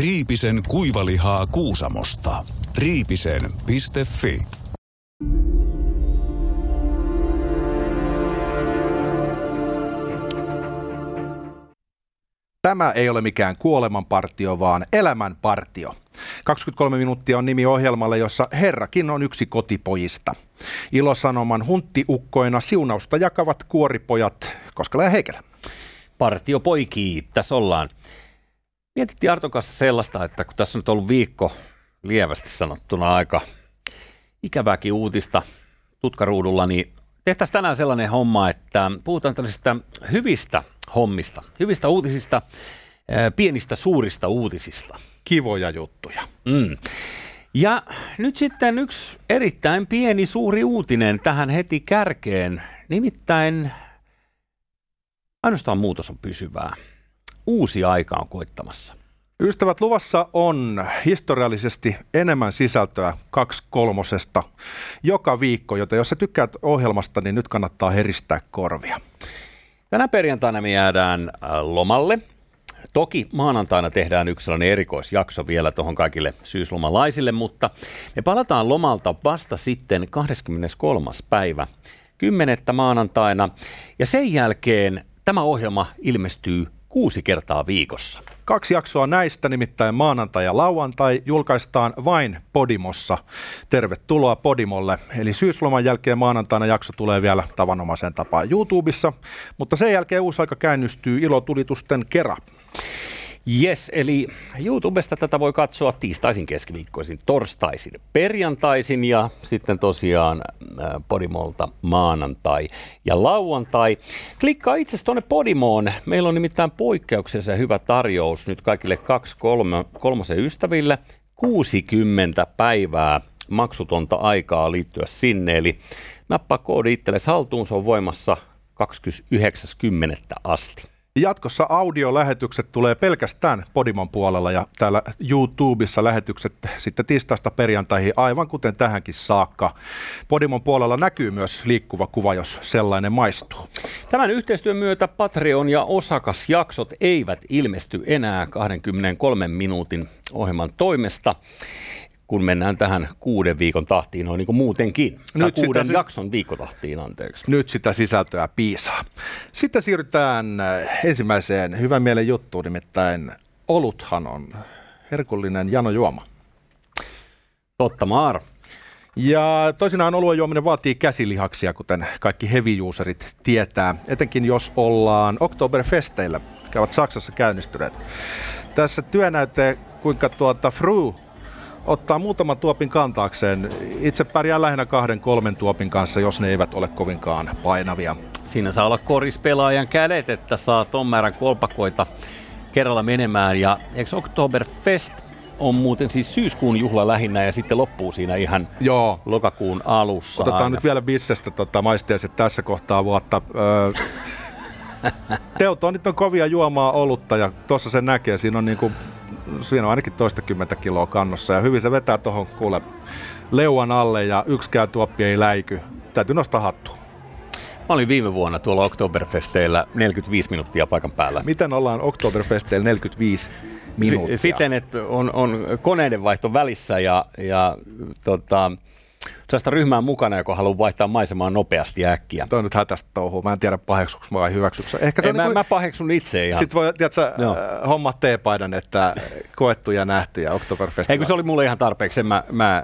Riipisen kuivalihaa Kuusamosta. Riipisen.fi Tämä ei ole mikään kuolemanpartio, vaan elämänpartio. 23 minuuttia on nimi ohjelmalle, jossa herrakin on yksi kotipojista. Ilosanoman hunttiukkoina siunausta jakavat kuoripojat Koskela ja Heikelä. Partio poikii, tässä ollaan. Mietittiin Arton kanssa sellaista, että kun tässä on nyt ollut viikko lievästi sanottuna aika ikävääkin uutista tutkaruudulla, niin tehtäisiin tänään sellainen homma, että puhutaan tällaisista hyvistä hommista, hyvistä uutisista, pienistä suurista uutisista. Kivoja juttuja. Mm. Ja nyt sitten yksi erittäin pieni suuri uutinen tähän heti kärkeen, nimittäin ainoastaan muutos on pysyvää. Uusi aika on koittamassa. Ystävät, luvassa on historiallisesti enemmän sisältöä kaksi kolmosesta joka viikko, joten jos sä tykkäät ohjelmasta, niin nyt kannattaa heristää korvia. Tänä perjantaina me jäädään äh, lomalle. Toki maanantaina tehdään yksi sellainen erikoisjakso vielä tuohon kaikille syyslomalaisille, mutta me palataan lomalta vasta sitten 23. päivä 10. maanantaina. Ja sen jälkeen tämä ohjelma ilmestyy kuusi kertaa viikossa. Kaksi jaksoa näistä, nimittäin maanantai ja lauantai, julkaistaan vain Podimossa. Tervetuloa Podimolle. Eli syysloman jälkeen maanantaina jakso tulee vielä tavanomaiseen tapaan YouTubessa, mutta sen jälkeen uusi aika käynnistyy ilotulitusten kera. Yes, eli YouTubesta tätä voi katsoa tiistaisin, keskiviikkoisin, torstaisin, perjantaisin ja sitten tosiaan äh, Podimolta maanantai ja lauantai. Klikkaa itse tuonne Podimoon. Meillä on nimittäin poikkeuksellisen hyvä tarjous nyt kaikille kaksi kolme, kolmosen ystäville. 60 päivää maksutonta aikaa liittyä sinne, eli nappaa koodi itsellesi haltuun, se on voimassa 29.10. asti. Jatkossa audiolähetykset tulee pelkästään Podimon puolella ja täällä YouTubessa lähetykset sitten tiistaista perjantaihin aivan kuten tähänkin saakka. Podimon puolella näkyy myös liikkuva kuva, jos sellainen maistuu. Tämän yhteistyön myötä Patreon ja osakasjaksot eivät ilmesty enää 23 minuutin ohjelman toimesta kun mennään tähän kuuden viikon tahtiin noin niin kuin muutenkin. Nyt tai kuuden sitä, jakson viikotahtiin, anteeksi. Nyt sitä sisältöä piisaa. Sitten siirrytään äh, ensimmäiseen hyvän mielen juttuun, nimittäin oluthan on herkullinen janojuoma. Totta maar. Ja toisinaan oluen juominen vaatii käsilihaksia, kuten kaikki heavy userit tietää, etenkin jos ollaan Oktoberfesteillä, jotka ovat Saksassa käynnistyneet. Tässä työnäyte, kuinka tuota Fru ottaa muutaman tuopin kantaakseen. Itse pärjää lähinnä kahden kolmen tuopin kanssa, jos ne eivät ole kovinkaan painavia. Siinä saa olla korispelaajan kädet, että saa ton määrän kolpakoita kerralla menemään. Ja eikö Oktoberfest on muuten siis syyskuun juhla lähinnä ja sitten loppuu siinä ihan Joo. lokakuun alussa. Otetaan aina. nyt vielä bissestä tota, maistiaiset tässä kohtaa vuotta. Öö, Teutonit on kovia juomaa olutta ja tuossa se näkee, siinä on niinku siinä on ainakin toistakymmentä kiloa kannossa ja hyvin se vetää tuohon kuule leuan alle ja yksikään tuoppi ei läiky. Täytyy nostaa hattua. Mä olin viime vuonna tuolla Oktoberfesteillä 45 minuuttia paikan päällä. Miten ollaan Oktoberfesteillä 45 minuuttia? Siten, että on, on koneiden vaihto välissä ja, ja tota, sellaista ryhmää mukana, joka haluaa vaihtaa maisemaa nopeasti ja äkkiä. Tuo on nyt hätästä touhua. Mä en tiedä paheksuks vai hyväksyks. Ehkä se Ei, on mä, niin kuin... mä paheksun itse ihan. Sitten voi, tiedätkö, no. homma teepaidan, että koettu ja nähty ja Oktoberfest. Ei kun se oli mulle ihan tarpeeksi. Mä, mä,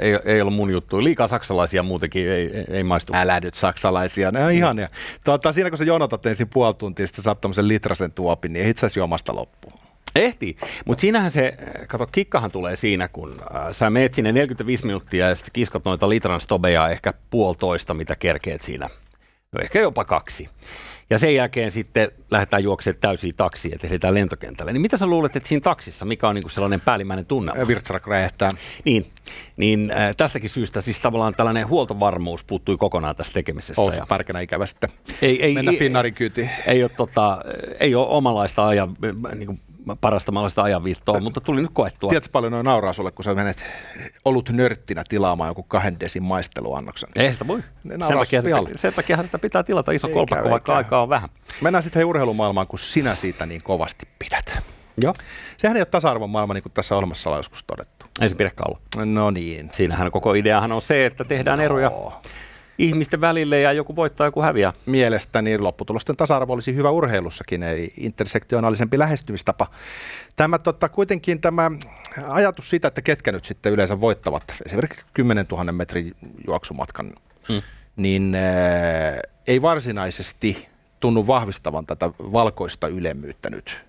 ei, ei ollut mun juttu. Liikaa saksalaisia muutenkin ei, ei, ei maistu. Älä nyt saksalaisia, ne on mm. ihania. Tuota, siinä kun sä jonotat ensin puoli tuntia, sitten saat tämmöisen litrasen tuopin, niin itse asiassa juomasta loppuun. Ehti, mutta siinähän se, kato, kikkahan tulee siinä, kun äh, sä meet sinne 45 minuuttia ja sitten kiskot noita litran stobeja ehkä puolitoista, mitä kerkeet siinä. No ehkä jopa kaksi. Ja sen jälkeen sitten lähdetään juoksemaan täysiä taksiin, että ehditään lentokentälle. Niin mitä sä luulet, että siinä taksissa, mikä on niinku sellainen päällimmäinen tunne? Virtsarak räjähtää. Niin, niin äh, tästäkin syystä siis tavallaan tällainen huoltovarmuus puuttui kokonaan tästä tekemisestä. Olisi ja... pärkänä ikävä sitten ei, ei, mennä Finnaarin kyytiin. Ei ole, tota, ei ole omanlaista ajan, niin kuin parasta mahdollista ajanviittoa, mutta tuli nyt koettua. Tiedätkö paljon noin nauraa sulle, kun sä menet ollut nörttinä tilaamaan joku kahden desin maisteluannoksen? Ei sitä voi. Sen takia, sen takia sitä pitää tilata iso kolpakko, vaikka aikaa on vähän. Mennään sitten urheilumaailmaan, kun sinä siitä niin kovasti pidät. Joo. Sehän ei ole tasa-arvon maailma, niin kuin tässä ohjelmassa ollaan joskus todettu. Ei se pidäkään olla. No niin. Siinähän koko ideahan on se, että tehdään eroja Joo. Ihmisten välille ja joku voittaa, joku häviää. Mielestäni lopputulosten tasa-arvo olisi hyvä urheilussakin, ei intersektionaalisempi lähestymistapa. Tämä tota, kuitenkin tämä ajatus siitä, että ketkä nyt sitten yleensä voittavat esimerkiksi 10 000 metrin juoksumatkan, Hmm. niin äh, ei varsinaisesti tunnu vahvistavan tätä valkoista ylemmyyttä nyt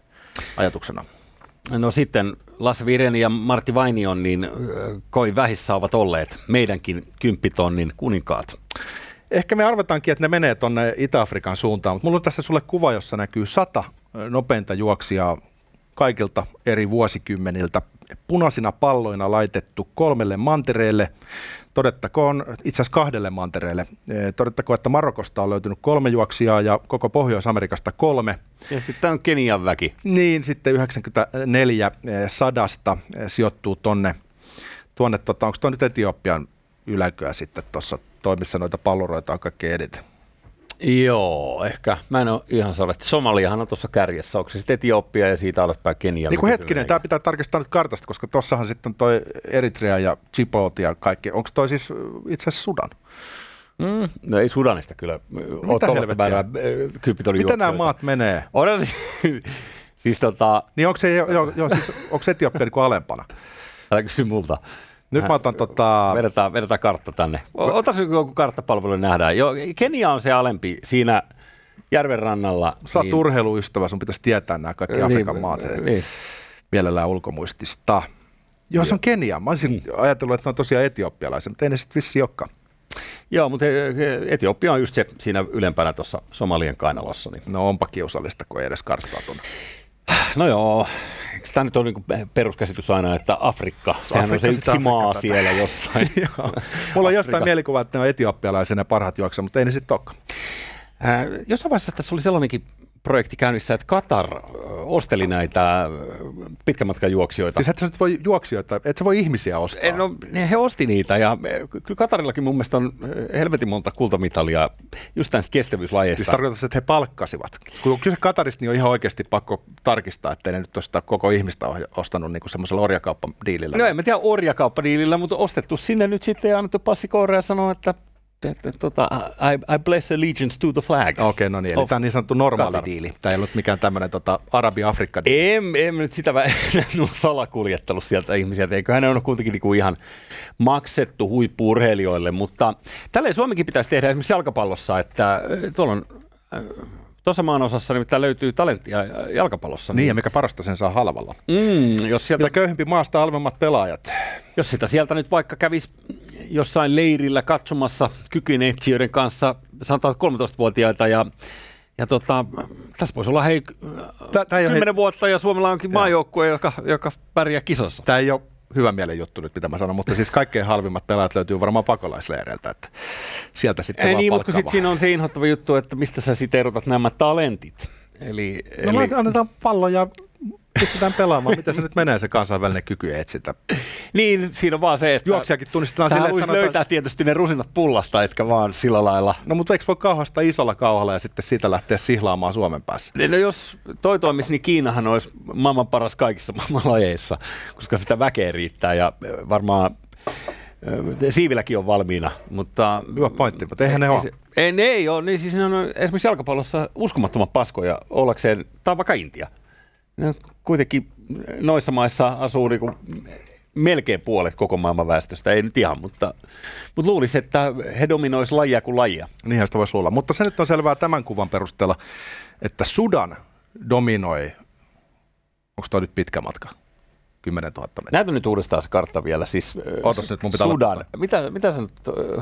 ajatuksena. No sitten Lasse Vireni ja Martti Vainion niin ö, kovin vähissä ovat olleet meidänkin kymppitonnin kuninkaat. Ehkä me arvataankin, että ne menee tuonne Itä-Afrikan suuntaan, mutta mulla on tässä sulle kuva, jossa näkyy sata nopeinta juoksijaa kaikilta eri vuosikymmeniltä punaisina palloina laitettu kolmelle mantereelle. Todettakoon itse asiassa kahdelle mantereelle. Eh, Todettakoon, että Marokosta on löytynyt kolme juoksijaa ja koko Pohjois-Amerikasta kolme. Ja sitten on Kenian väki. Niin, sitten 94 eh, sadasta eh, sijoittuu tonne, tuonne, tota, onko tuo nyt Etiopian yläköä sitten tuossa toimissa noita palloroita on kaikkein eniten. Joo, ehkä. Mä en ole ihan sale. Somaliahan on tuossa kärjessä. Onko se sitten Etiopia ja siitä alaspäin Kenia? Niin kuin hetkinen, tämä pitää tarkistaa nyt kartasta, koska tuossahan sitten toi Eritrea ja Djibouti ja kaikki. Onko toi siis itse asiassa Sudan? Mm, no ei Sudanista kyllä. tuollaista helvettiä? määrää kymppitonnin Miten nämä juoksijoita. maat menee? On, siis tota, Niin onko, se, jo, jo, jo, siis, onko Etiopia niin kuin alempana? älä kysy multa. Nyt mä otan tota... Vedetään, vedetään kartta tänne. Ota se joku karttapalvelu, niin nähdään. Joo, Kenia on se alempi siinä järven rannalla. Sä oot urheiluystävä, sun pitäisi tietää nämä kaikki Afrikan maat. Niin. Mielellään ulkomuistista. Joo, se on Kenia. Mä olisin ajatellut, että ne on tosiaan etiopialaisia, mutta ei ne sitten vissi olekaan. Joo, mutta Etiopia on just se siinä ylempänä tuossa Somalien kainalossa. Niin. No onpa kiusallista, kun ei edes karttaa tunne. No joo, eikö tämä nyt ole niinku peruskäsitys aina, että Afrikka, sehän on Afrikka se sitä yksi maa Afrikkaa siellä jossain. Mulla on jostain mielikuva, että ne on etiopialaisia ne parhaat juoksia, mutta ei ne sitten olekaan. Äh, jossain vaiheessa tässä oli sellainenkin projekti käynnissä, että Katar osteli näitä pitkän matkan juoksijoita. Siis et sä nyt voi juoksijoita, et sä voi ihmisiä ostaa. Eh, No, ne- he osti niitä ja eh, kyllä Katarillakin mun mielestä on eh, helvetin monta kultamitalia just näistä kestävyyslajeista. Siis tarkoitus, että he palkkasivat. Kun kyse Katarista, niin on ihan oikeasti pakko tarkistaa, että ne nyt sitä koko ihmistä ostanut niin semmoisella orjakauppadiilillä. No en mä tiedä orjakauppadiilillä, mutta ostettu sinne nyt sitten ja annettu passi ja sanoo, että, että tota, I, I bless allegiance to the flag. Okei, okay, no niin. Eli tämä on niin sanottu normaali Qatar. diili. Tämä ei ollut mikään tämmöinen tota, Arabi-Afrikka-diili. En, en mä nyt sitä vä- en ole salakuljettanut sieltä ihmisiä, eiköhän ne ole kuitenkin niinku ihan maksettu huippuurheilijoille, mutta tälleen Suomikin pitäisi tehdä esimerkiksi jalkapallossa, että äh, tuolla on äh, tuossa maan osassa nimittäin löytyy talenttia jalkapallossa. Niin, ja mikä parasta, sen saa halvalla. Mm, jos, sieltä, Mitä köyhempi maasta halvemmat pelaajat. jos sitä sieltä nyt vaikka kävisi jossain leirillä katsomassa kykyinetsijöiden kanssa, sanotaan 13-vuotiaita ja ja tota, tässä voisi olla hei, Tää- tää ei ole 10 vuotta ja Suomella onkin maajoukkue, joka, joka pärjää kisossa. Tämä ei ole hyvä mielen juttu nyt, mitä mä sanon, mutta siis kaikkein halvimmat pelaajat löytyy varmaan pakolaisleireiltä, että sieltä sitten Ei vaan niin, mutta kun sit palkkaa siinä on se inhottava juttu, että mistä sä sitten erotat nämä talentit. Eli. No eli annetaan pallo ja pistetään pelaamaan. Miten se nyt menee se kansainvälinen kyky etsintä? niin, siinä on vaan se, että Juoksijakin tunnistetaan silleen, että sanotaan, löytää tietysti ne rusinat pullasta, etkä vaan sillä lailla. No mutta eikö voi kauhasta isolla kauhalla ja sitten siitä lähteä sihlaamaan Suomen päässä? No jos toi toimisi, niin Kiinahan olisi maailman paras kaikissa maailman lajeissa, koska sitä väkeä riittää ja varmaan siivilläkin on valmiina, mutta... Hyvä pointti, mutta eihän ne ole. se- Ei, ne ei ole. Niin siis ne on esimerkiksi jalkapallossa uskomattoman paskoja ollakseen, tai vaikka Intia. Ne on kuitenkin noissa maissa asuu niinku melkein puolet koko maailman väestöstä, ei nyt ihan, mutta, mutta luulisi, että he dominoisivat lajia kuin lajia. Niinhän sitä voisi luulla. Mutta se nyt on selvää tämän kuvan perusteella, että Sudan dominoi, onko toi nyt pitkä matka? 10 000 metriä. Näytä nyt uudestaan se kartta vielä. Siis, Ootas nyt, mun pitää Sudan. Mitä, mitä sä nyt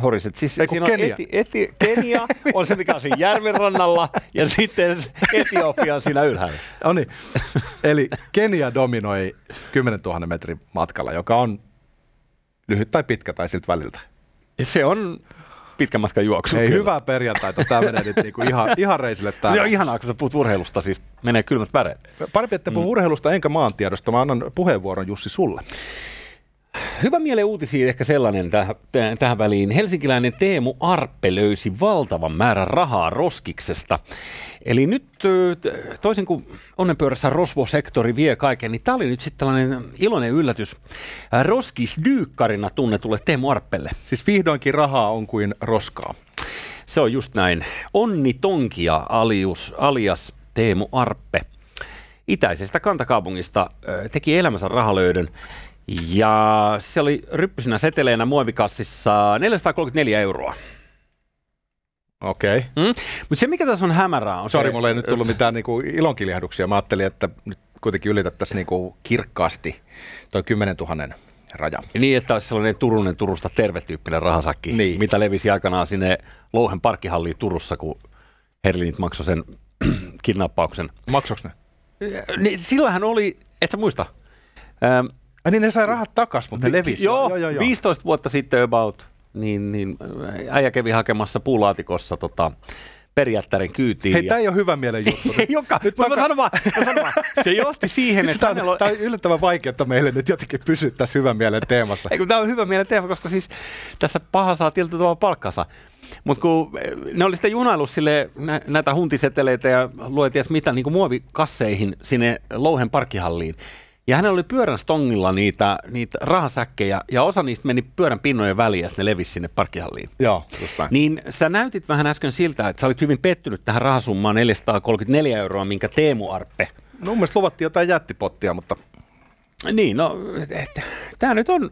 horisit? Siis, Ei siinä on Kenia. Eti, eti, Kenia on se, mikä on siinä järven rannalla, ja sitten Etiopia on siinä ylhäällä. No niin. Eli Kenia dominoi 10 000 metrin matkalla, joka on lyhyt tai pitkä tai siltä väliltä. Se on pitkän matkan juoksu. Ei kyllä. hyvää perjantaita, tämä menee nyt niinku ihan, ihan reisille täällä. on ihanaa, kun sä puhut urheilusta, siis menee kylmät väreet. Parempi, että puhu urheilusta enkä maantiedosta. Mä annan puheenvuoron Jussi sulle. Hyvä mielen uutisia ehkä sellainen täh, täh, tähän väliin. Helsinkiläinen Teemu Arppe löysi valtavan määrän rahaa roskiksesta. Eli nyt toisin kuin onnenpyörässä rosvosektori vie kaiken, niin tämä oli nyt sitten tällainen iloinen yllätys roskisdyykkarina tunnetulle Teemu Arppelle. Siis vihdoinkin rahaa on kuin roskaa. Se on just näin. Onni Tonkia alius, alias Teemu Arppe itäisestä kantakaupungista teki elämänsä rahalöydön. Ja se oli ryppysinä seteleenä muovikassissa 434 euroa. Okei. Okay. Mm? Mutta se, mikä tässä on hämärää, on Sori, se... mulla ei nyt tullut mitään niinku ilonkiljahduksia. Mä ajattelin, että nyt kuitenkin ylitettäisiin niinku kirkkaasti toi 10 000 raja. Niin, että olisi sellainen Turunen Turusta tervetyyppinen rahasakki, niin. mitä levisi aikanaan sinne Louhen parkkihalliin Turussa, kun Herlinit maksoi sen kidnappauksen. Maksoks ne? Niin, sillähän oli, et sä muista? Ähm, Ai niin ne sai rahat takas, mutta ne levisi. Joo, joo, joo, joo, 15 vuotta sitten about, niin, niin äijä kävi hakemassa puulaatikossa tota, perijättären kyytiin. Hei, ja... tämä ei ole hyvä mielen juttu. Ei joka, nyt mä, sanon vaan, mä sanon vaan, se johti siihen, että... Tämä on, tämä on yllättävän vaikeaa, että meille nyt jotenkin pysyä tässä hyvän mielen teemassa. Ei, kun tämä on hyvä mielen teema, koska siis tässä paha saa tietyllä tavalla palkkansa. Mutta kun ne oli sitten junailu sille nä- näitä huntiseteleitä ja luet ties mitä niin kuin muovikasseihin sinne Louhen parkkihalliin. Ja hänellä oli pyörän stongilla niitä, niitä rahasäkkejä, ja osa niistä meni pyörän pinnojen väliin, ja ne levisi sinne parkkihalliin. Joo, just näin. Niin sä näytit vähän äsken siltä, että sä olit hyvin pettynyt tähän rahasummaan 434 euroa, minkä Teemu Arppe. No mun mielestä luvattiin jotain jättipottia, mutta... Niin, no, tämä nyt on,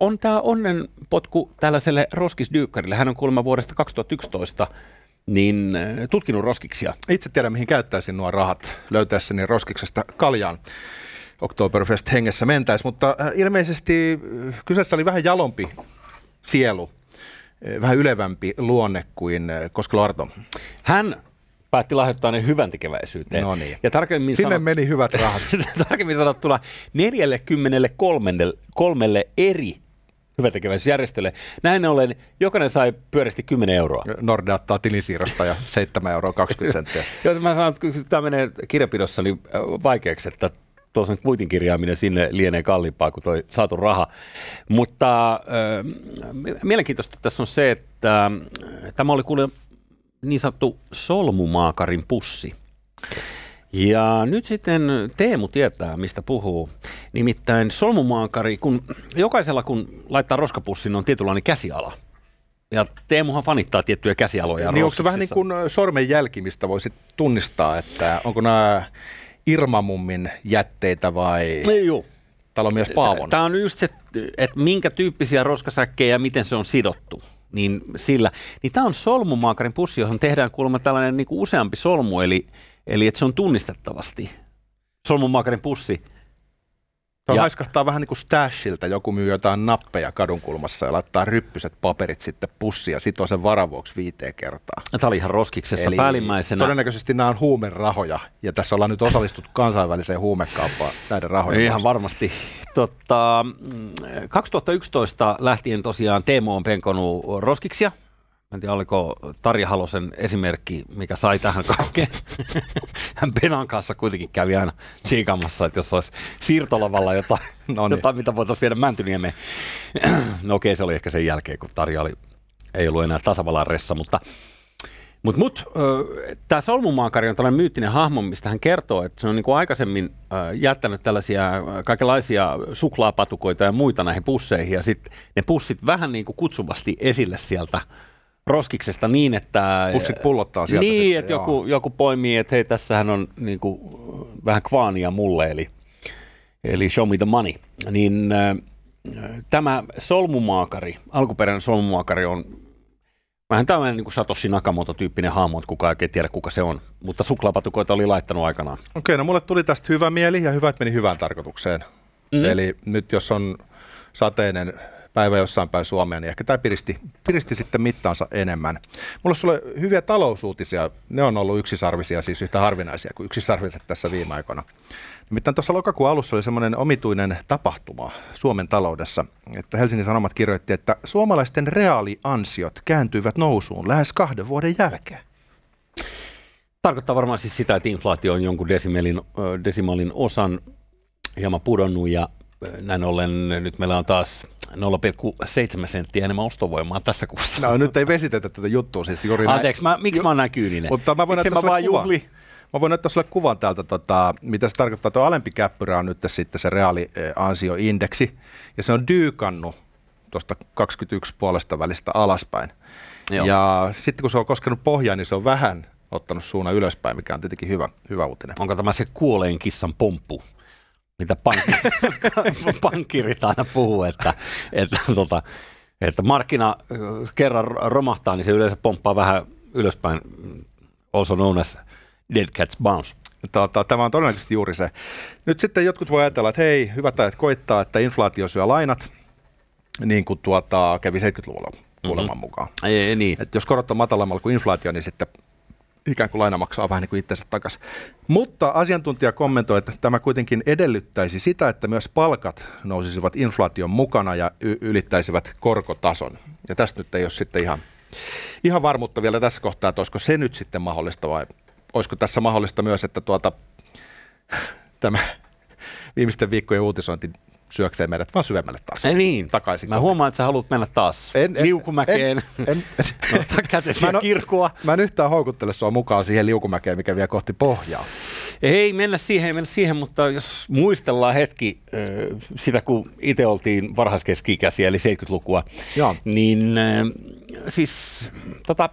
on tämä onnenpotku tällaiselle roskisdyykkarille. Hän on kuulemma vuodesta 2011 niin tutkinut roskiksia. Itse tiedän, mihin käyttäisin nuo rahat löytäessäni roskiksesta kaljaan. Oktoberfest hengessä mentäisi, mutta ilmeisesti kyseessä oli vähän jalompi sielu, vähän ylevämpi luonne kuin Koskelo Arto. Hän päätti lahjoittaa ne hyvän tekeväisyyteen. No niin. Ja tarkemmin Sinne sanot... meni hyvät rahat. tarkemmin sanottuna 43 kolmelle eri hyväntekeväisyysjärjestölle. Näin ollen jokainen sai pyörästi 10 euroa. Norde ottaa tilisiirrosta ja 7 euroa 20 senttiä. Joo, mä sanon, että tämä menee kirjapidossa niin vaikeaksi, että tuossa kuitin kirjaaminen sinne lienee kalliimpaa kuin tuo saatu raha. Mutta äh, mielenkiintoista tässä on se, että äh, tämä oli kuule niin sanottu solmumaakarin pussi. Ja nyt sitten Teemu tietää, mistä puhuu. Nimittäin solmumaakari, kun jokaisella kun laittaa roskapussin, on tietynlainen käsiala. Ja Teemuhan fanittaa tiettyjä käsialoja Niin onko se vähän niin kuin sormenjälki, mistä voisit tunnistaa, että onko nämä Irmamummin jätteitä vai Joo. talomies Paavon? Tämä on just se, että minkä tyyppisiä roskasäkkejä ja miten se on sidottu. Niin sillä, niin tämä on solmumaakarin pussi, johon tehdään kuulemma tällainen niin kuin useampi solmu, eli, eli että se on tunnistettavasti. Solmumaakarin pussi Tuo ja... haiskahtaa vähän niin kuin stashilta, joku myy jotain nappeja kadunkulmassa ja laittaa ryppyset paperit sitten pussiin ja sitoo sen varavuoksi viiteen kertaa. Tämä oli ihan roskiksessa Eli päällimmäisenä. Todennäköisesti nämä on huumerahoja ja tässä ollaan nyt osallistuttu kansainväliseen huumekauppaan näiden rahojen Ihan varmasti. Totta, 2011 mm, lähtien tosiaan Teemo on penkonut roskiksia en tiedä, oliko Tarja Halosen esimerkki, mikä sai tähän kaikkeen. Hän Penan kanssa kuitenkin kävi aina tsiikamassa, että jos olisi siirtolavalla jotain, no niin. jotain mitä voitaisiin viedä Mäntyniemeen. no okei, se oli ehkä sen jälkeen, kun Tarja oli, ei ollut enää tasavallan ressa, mutta mut, mut, tämä solmumaakari on tällainen myyttinen hahmo, mistä hän kertoo, että se on niinku aikaisemmin jättänyt tällaisia kaikenlaisia suklaapatukoita ja muita näihin pusseihin, ja sitten ne pussit vähän niin kuin kutsuvasti esille sieltä roskiksesta niin, että... Pussit pullottaa sieltä Niin, sitten, että joku, joku poimii, että hei, tässähän on niin kuin, vähän kvaania mulle, eli, eli show me the money. Niin äh, tämä solmumaakari, alkuperäinen solmumaakari on vähän tämmöinen niin kuin Satoshi Nakamoto-tyyppinen hahmo, että kukaan ei tiedä, kuka se on. Mutta suklaapatukoita oli laittanut aikanaan. Okei, no mulle tuli tästä hyvä mieli ja hyvät meni hyvään tarkoitukseen. Mm. Eli nyt jos on sateinen päivä jossain päin Suomea, niin ehkä tämä piristi, piristi sitten mittaansa enemmän. Mulla on sulle hyviä talousuutisia. Ne on ollut yksisarvisia, siis yhtä harvinaisia kuin yksisarviset tässä viime aikoina. Nimittäin tuossa lokakuun alussa oli semmoinen omituinen tapahtuma Suomen taloudessa, että Helsingin Sanomat kirjoitti, että suomalaisten reaaliansiot kääntyivät nousuun lähes kahden vuoden jälkeen. Tarkoittaa varmaan siis sitä, että inflaatio on jonkun desimaalin, desimaalin osan hieman pudonnut ja näin ollen nyt meillä on taas 0,7 senttiä enemmän ostovoimaa tässä kuussa. No nyt ei vesitetä tätä juttua siis juuri näin. Anteeksi, mä, miksi mä oon näin kyyninen? Mutta mä voin näyttää mä vaan kuvan. juhli? Mä voin näyttää sulle kuvan täältä, tota, mitä se tarkoittaa. Tuo alempi käppyrä on nyt sitten se reaali eh, ja se on dyykannut tuosta 21 puolesta välistä alaspäin. Joo. Ja sitten kun se on koskenut pohjaan, niin se on vähän ottanut suunnan ylöspäin, mikä on tietenkin hyvä, hyvä uutinen. Onko tämä se kuoleen kissan pomppu, mitä pankki, pankkirit aina puhuu, että, että, tota, että markkina ö, kerran romahtaa, niin se yleensä pomppaa vähän ylöspäin, also known as dead cat's bounce. Tota, tämä on todennäköisesti juuri se. Nyt sitten jotkut voi ajatella, että hei, hyvät ajat koittaa, että inflaatio syö lainat, niin kuin tuota, kävi 70-luvulla kuuleman mm-hmm. mukaan. Ei, niin. Et jos korot on matalammalla kuin inflaatio, niin sitten ikään kuin laina maksaa vähän niin kuin itsensä takaisin. Mutta asiantuntija kommentoi, että tämä kuitenkin edellyttäisi sitä, että myös palkat nousisivat inflaation mukana ja y- ylittäisivät korkotason. Ja tästä nyt ei ole sitten ihan, ihan varmuutta vielä tässä kohtaa, että olisiko se nyt sitten mahdollista vai olisiko tässä mahdollista myös, että tuota, tämä viimeisten viikkojen uutisointi syöksee meidät vaan syvemmälle taas. Ei niin. Takaisin Mä kohti. huomaan, että sä haluat mennä taas En- en- liukumäkeen. En, en, en, Ota Mä en kirkua. Mä en yhtään houkuttele sua mukaan siihen liukumäkeen, mikä vie kohti pohjaa. Ei mennä siihen, ei mennä siihen, mutta jos muistellaan hetki sitä, kun itse oltiin varhaiskeski-ikäisiä, eli 70-lukua, Joo. niin siis tota,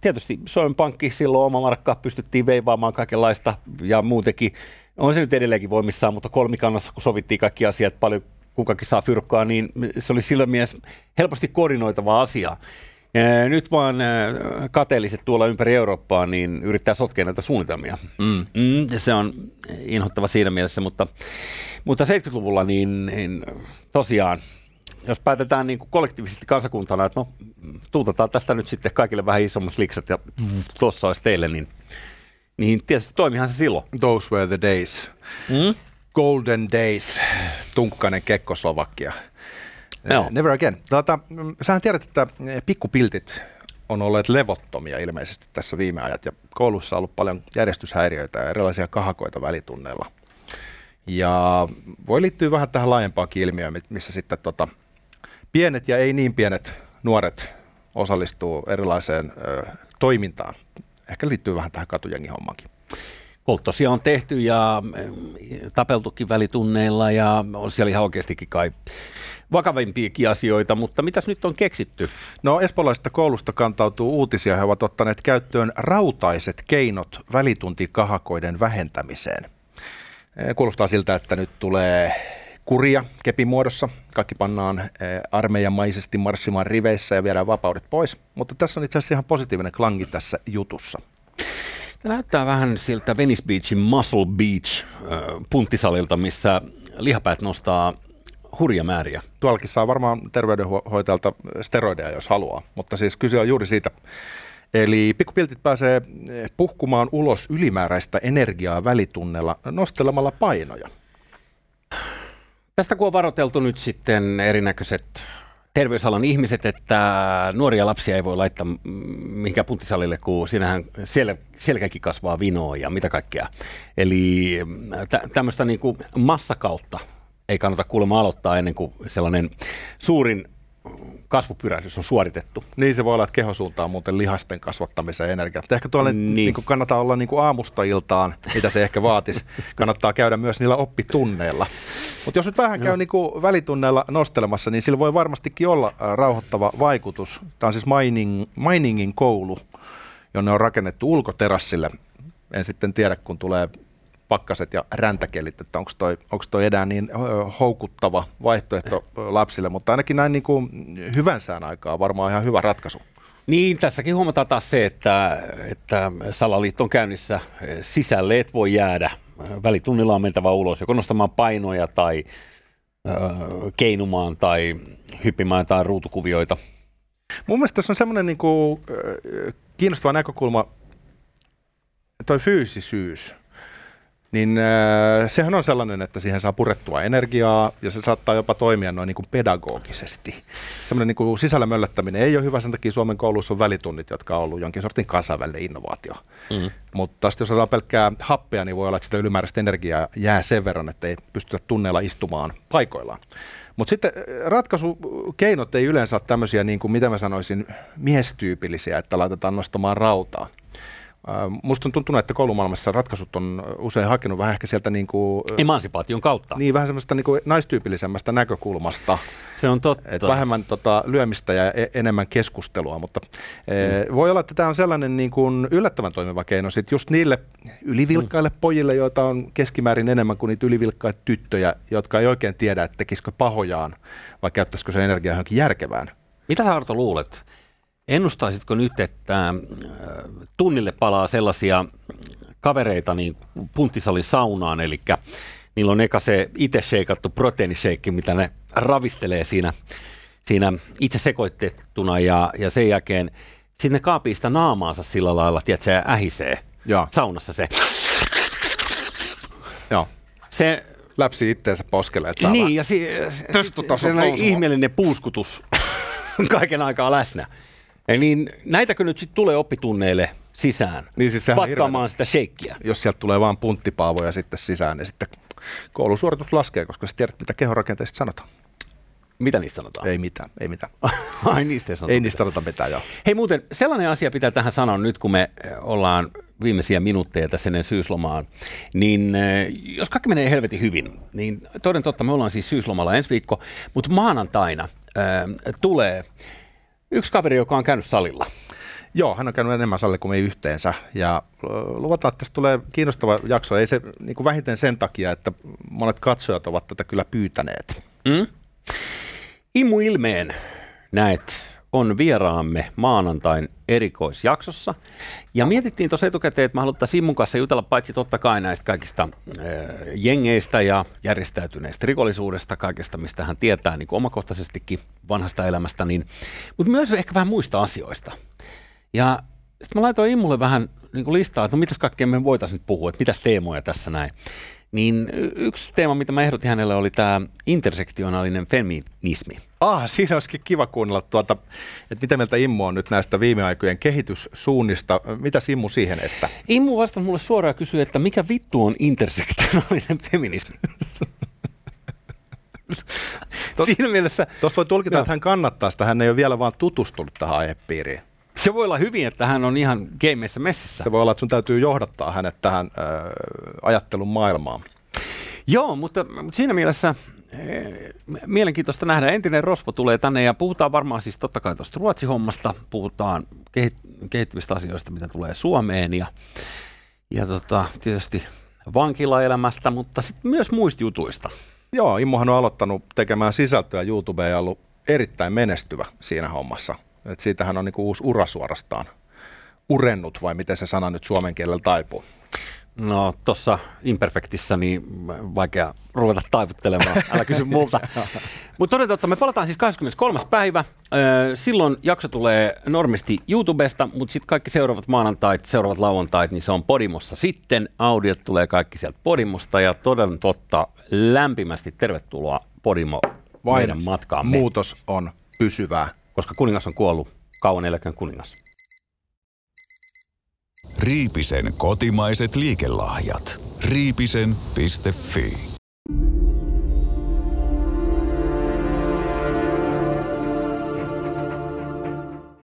tietysti Suomen Pankki silloin oma markka pystyttiin veivaamaan kaikenlaista ja muutenkin. On se nyt edelleenkin voimissaan, mutta kolmikannassa, kun sovittiin kaikki asiat, paljon kukakin saa fyrkkaa, niin se oli sillä mielessä helposti koordinoitava asia. Nyt vaan kateelliset tuolla ympäri Eurooppaa niin yrittää sotkea näitä suunnitelmia. Mm. Mm, se on inhottava siinä mielessä, mutta, mutta 70-luvulla niin, niin tosiaan, jos päätetään niin kuin kollektiivisesti kansakuntana, että no tuutetaan tästä nyt sitten kaikille vähän isommat liksat ja tuossa olisi teille, niin, niin tietysti toimihan se silloin. Those were the days. Mm? Golden days. Tunkkainen Kekkoslovakia. Eh, Never again. Tota, mm, sähän tiedät, että eh, pikkupiltit on olleet levottomia ilmeisesti tässä viime ajat ja koulussa on ollut paljon järjestyshäiriöitä ja erilaisia kahakoita välitunneilla. Ja voi liittyä vähän tähän laajempaankin ilmiöön, mi- missä sitten tota, pienet ja ei niin pienet nuoret osallistuu erilaiseen ö, toimintaan. Ehkä liittyy vähän tähän katujengihommaankin. Polttosia on tehty ja eh, tapeltukin välitunneilla ja on siellä ihan oikeastikin kai vakavimpiakin asioita, mutta mitäs nyt on keksitty? No espoolaisesta koulusta kantautuu uutisia. He ovat ottaneet käyttöön rautaiset keinot välituntikahakoiden vähentämiseen. Kuulostaa siltä, että nyt tulee kuria kepimuodossa. Kaikki pannaan eh, armeijamaisesti marssimaan riveissä ja viedään vapaudet pois. Mutta tässä on itse asiassa ihan positiivinen klangi tässä jutussa. Tämä näyttää vähän siltä Venice Beachin Muscle Beach äh, punttisalilta, missä lihapäät nostaa hurja määriä. Tuollakin saa varmaan terveydenhoitajalta steroideja, jos haluaa. Mutta siis kyse on juuri siitä. Eli pikkupiltit pääsee eh, puhkumaan ulos ylimääräistä energiaa välitunnella nostelemalla painoja. Tästä kun on varoteltu nyt sitten erinäköiset terveysalan ihmiset, että nuoria lapsia ei voi laittaa mm, mihinkään punttisalille, kun siinähän sel- selkäkin kasvaa vinoa ja mitä kaikkea. Eli tä- tämmöistä niin massakautta ei kannata kuulemma aloittaa ennen kuin sellainen suurin kasvupyrähdys on suoritettu. Niin se voi olla, että keho suuntaa muuten lihasten kasvattamiseen energiaa. Ehkä tuolle Niin. niin. Niin kannattaa olla niin kuin aamusta iltaan, mitä se ehkä vaatisi. Kannattaa käydä myös niillä oppitunneilla. Mutta jos nyt vähän käy niin kuin välitunneilla nostelemassa, niin sillä voi varmastikin olla äh, rauhoittava vaikutus. Tämä on siis mining, Miningin koulu, jonne on rakennettu ulkoterassille. En sitten tiedä, kun tulee pakkaset ja räntäkelit, että onko toi, onks toi enää niin houkuttava vaihtoehto lapsille, mutta ainakin näin niin kuin hyvän sään aikaa varmaan ihan hyvä ratkaisu. Niin, tässäkin huomataan taas se, että, että salaliitto on käynnissä. Sisälle et voi jäädä. Välitunnilla on mentävä ulos, joko nostamaan painoja tai ö, keinumaan tai hyppimään tai ruutukuvioita. Mun mielestä tässä on semmoinen niin kuin, kiinnostava näkökulma, toi fyysisyys. Niin äh, sehän on sellainen, että siihen saa purettua energiaa ja se saattaa jopa toimia noin niin kuin pedagogisesti. Semmoinen niin kuin sisällä möllöttäminen ei ole hyvä, sen takia Suomen koulussa on välitunnit, jotka on ollut jonkin sortin kansainvälinen innovaatio. Mm. Mutta sitten jos saa pelkkää happea, niin voi olla, että sitä ylimääräistä energiaa jää sen verran, että ei pystytä tunneilla istumaan paikoillaan. Mutta sitten äh, ratkaisukeinot ei yleensä ole tämmöisiä, niin kuin mitä mä sanoisin, miestyypillisiä, että laitetaan nostamaan rautaa. Musta on tuntunut, että koulumaailmassa ratkaisut on usein hakenut vähän ehkä sieltä niin kuin, Emansipaation kautta. Niin, vähän semmoista niin kuin naistyypillisemmästä näkökulmasta. Se on totta. Et vähemmän tota, lyömistä ja e- enemmän keskustelua, mutta mm. e, voi olla, että tämä on sellainen niin kuin yllättävän toimiva keino sit just niille ylivilkkaille mm. pojille, joita on keskimäärin enemmän kuin niitä ylivilkkaita tyttöjä, jotka ei oikein tiedä, että tekisikö pahojaan vai käyttäisikö se energiaa johonkin järkevään. Mitä sä Arto luulet? Ennustaisitko nyt, että äh, tunnille palaa sellaisia kavereita niin punttisalin saunaan, eli niillä on eka se itse sheikattu proteiinisheikki, mitä ne ravistelee siinä, siinä itse sekoitettuna ja, ja sen jälkeen sitten ne kaapii sitä naamaansa sillä lailla, että se ähisee ja. saunassa se. Joo. Se läpsi itteensä poskelle, että saa Niin, ja se, se, se, se ihmeellinen puuskutus kaiken aikaa läsnä. Niin näitäkö nyt sitten tulee oppitunneille sisään, niin siis patkaamaan sitä sheikkiä? Jos sieltä tulee vaan punttipaavoja sitten sisään, niin sitten koulusuoritus laskee, koska sä tiedät, mitä kehorakenteista sanotaan. Mitä niistä sanotaan? Ei mitään, ei mitään. Ai niistä ei sanota Ei niistä sanota mitään, joo. Hei muuten, sellainen asia pitää tähän sanoa nyt, kun me eh, ollaan viimeisiä minuutteja tässä ennen syyslomaan, niin eh, jos kaikki menee helvetin hyvin, niin toden totta, me ollaan siis syyslomalla ensi viikko, mutta maanantaina äh, tulee yksi kaveri, joka on käynyt salilla. Joo, hän on käynyt enemmän salilla kuin me yhteensä. Ja luvataan, että tästä tulee kiinnostava jakso. Ei se niin kuin vähiten sen takia, että monet katsojat ovat tätä kyllä pyytäneet. Mm? Immu Ilmeen näet on vieraamme maanantain erikoisjaksossa. Ja mietittiin tuossa etukäteen, että me haluttaisiin Simmun kanssa jutella paitsi totta kai näistä kaikista äh, jengeistä ja järjestäytyneistä rikollisuudesta, kaikesta mistä hän tietää niin omakohtaisestikin vanhasta elämästä, niin, mutta myös ehkä vähän muista asioista. Ja sitten mä laitoin Immulle vähän niin listaa, että no mitäs kaikkea me voitaisiin nyt puhua, että mitäs teemoja tässä näin. Niin yksi teema, mitä mä ehdotin hänelle, oli tämä intersektionaalinen feminismi. Ah, siinä olisikin kiva kuunnella, tuota, että mitä mieltä Immu on nyt näistä viime aikojen kehityssuunnista. Mitä Immu siihen, että? Immu vastasi mulle suoraan kysyä, että mikä vittu on intersektionaalinen feminismi? Siinä mielessä... Tuosta voi tulkita, että hän kannattaa sitä, hän ei ole vielä vaan tutustunut tähän aihepiiriin. Se voi olla hyvin, että hän on ihan gameissa messissä. Se voi olla, että sun täytyy johdattaa hänet tähän äh, ajattelun maailmaan. Joo, mutta siinä mielessä eh, mielenkiintoista nähdä. Entinen Rosvo tulee tänne ja puhutaan varmaan siis totta kai tuosta Ruotsi-hommasta, puhutaan kehit- kehittyvistä asioista, mitä tulee Suomeen ja, ja tota, tietysti vankilaelämästä, mutta sitten myös muista jutuista. Joo, Immohan on aloittanut tekemään sisältöä YouTubeen ja ollut erittäin menestyvä siinä hommassa. Et siitähän on niinku uusi ura suorastaan urennut, vai miten se sana nyt suomen kielellä taipuu? No tuossa Imperfectissä niin vaikea ruveta taivuttelemaan, älä kysy multa. Mutta toden totta, me palataan siis 23. päivä. Silloin jakso tulee normisti YouTubesta, mutta sitten kaikki seuraavat maanantait, seuraavat lauantait, niin se on Podimossa sitten. Audiot tulee kaikki sieltä Podimosta ja toden totta lämpimästi tervetuloa Podimo Vain meidän matkaamme. muutos on pysyvää koska kuningas on kuollut, kauan eläkään kuningas. Riipisen kotimaiset liikelahjat. Riipisen.fi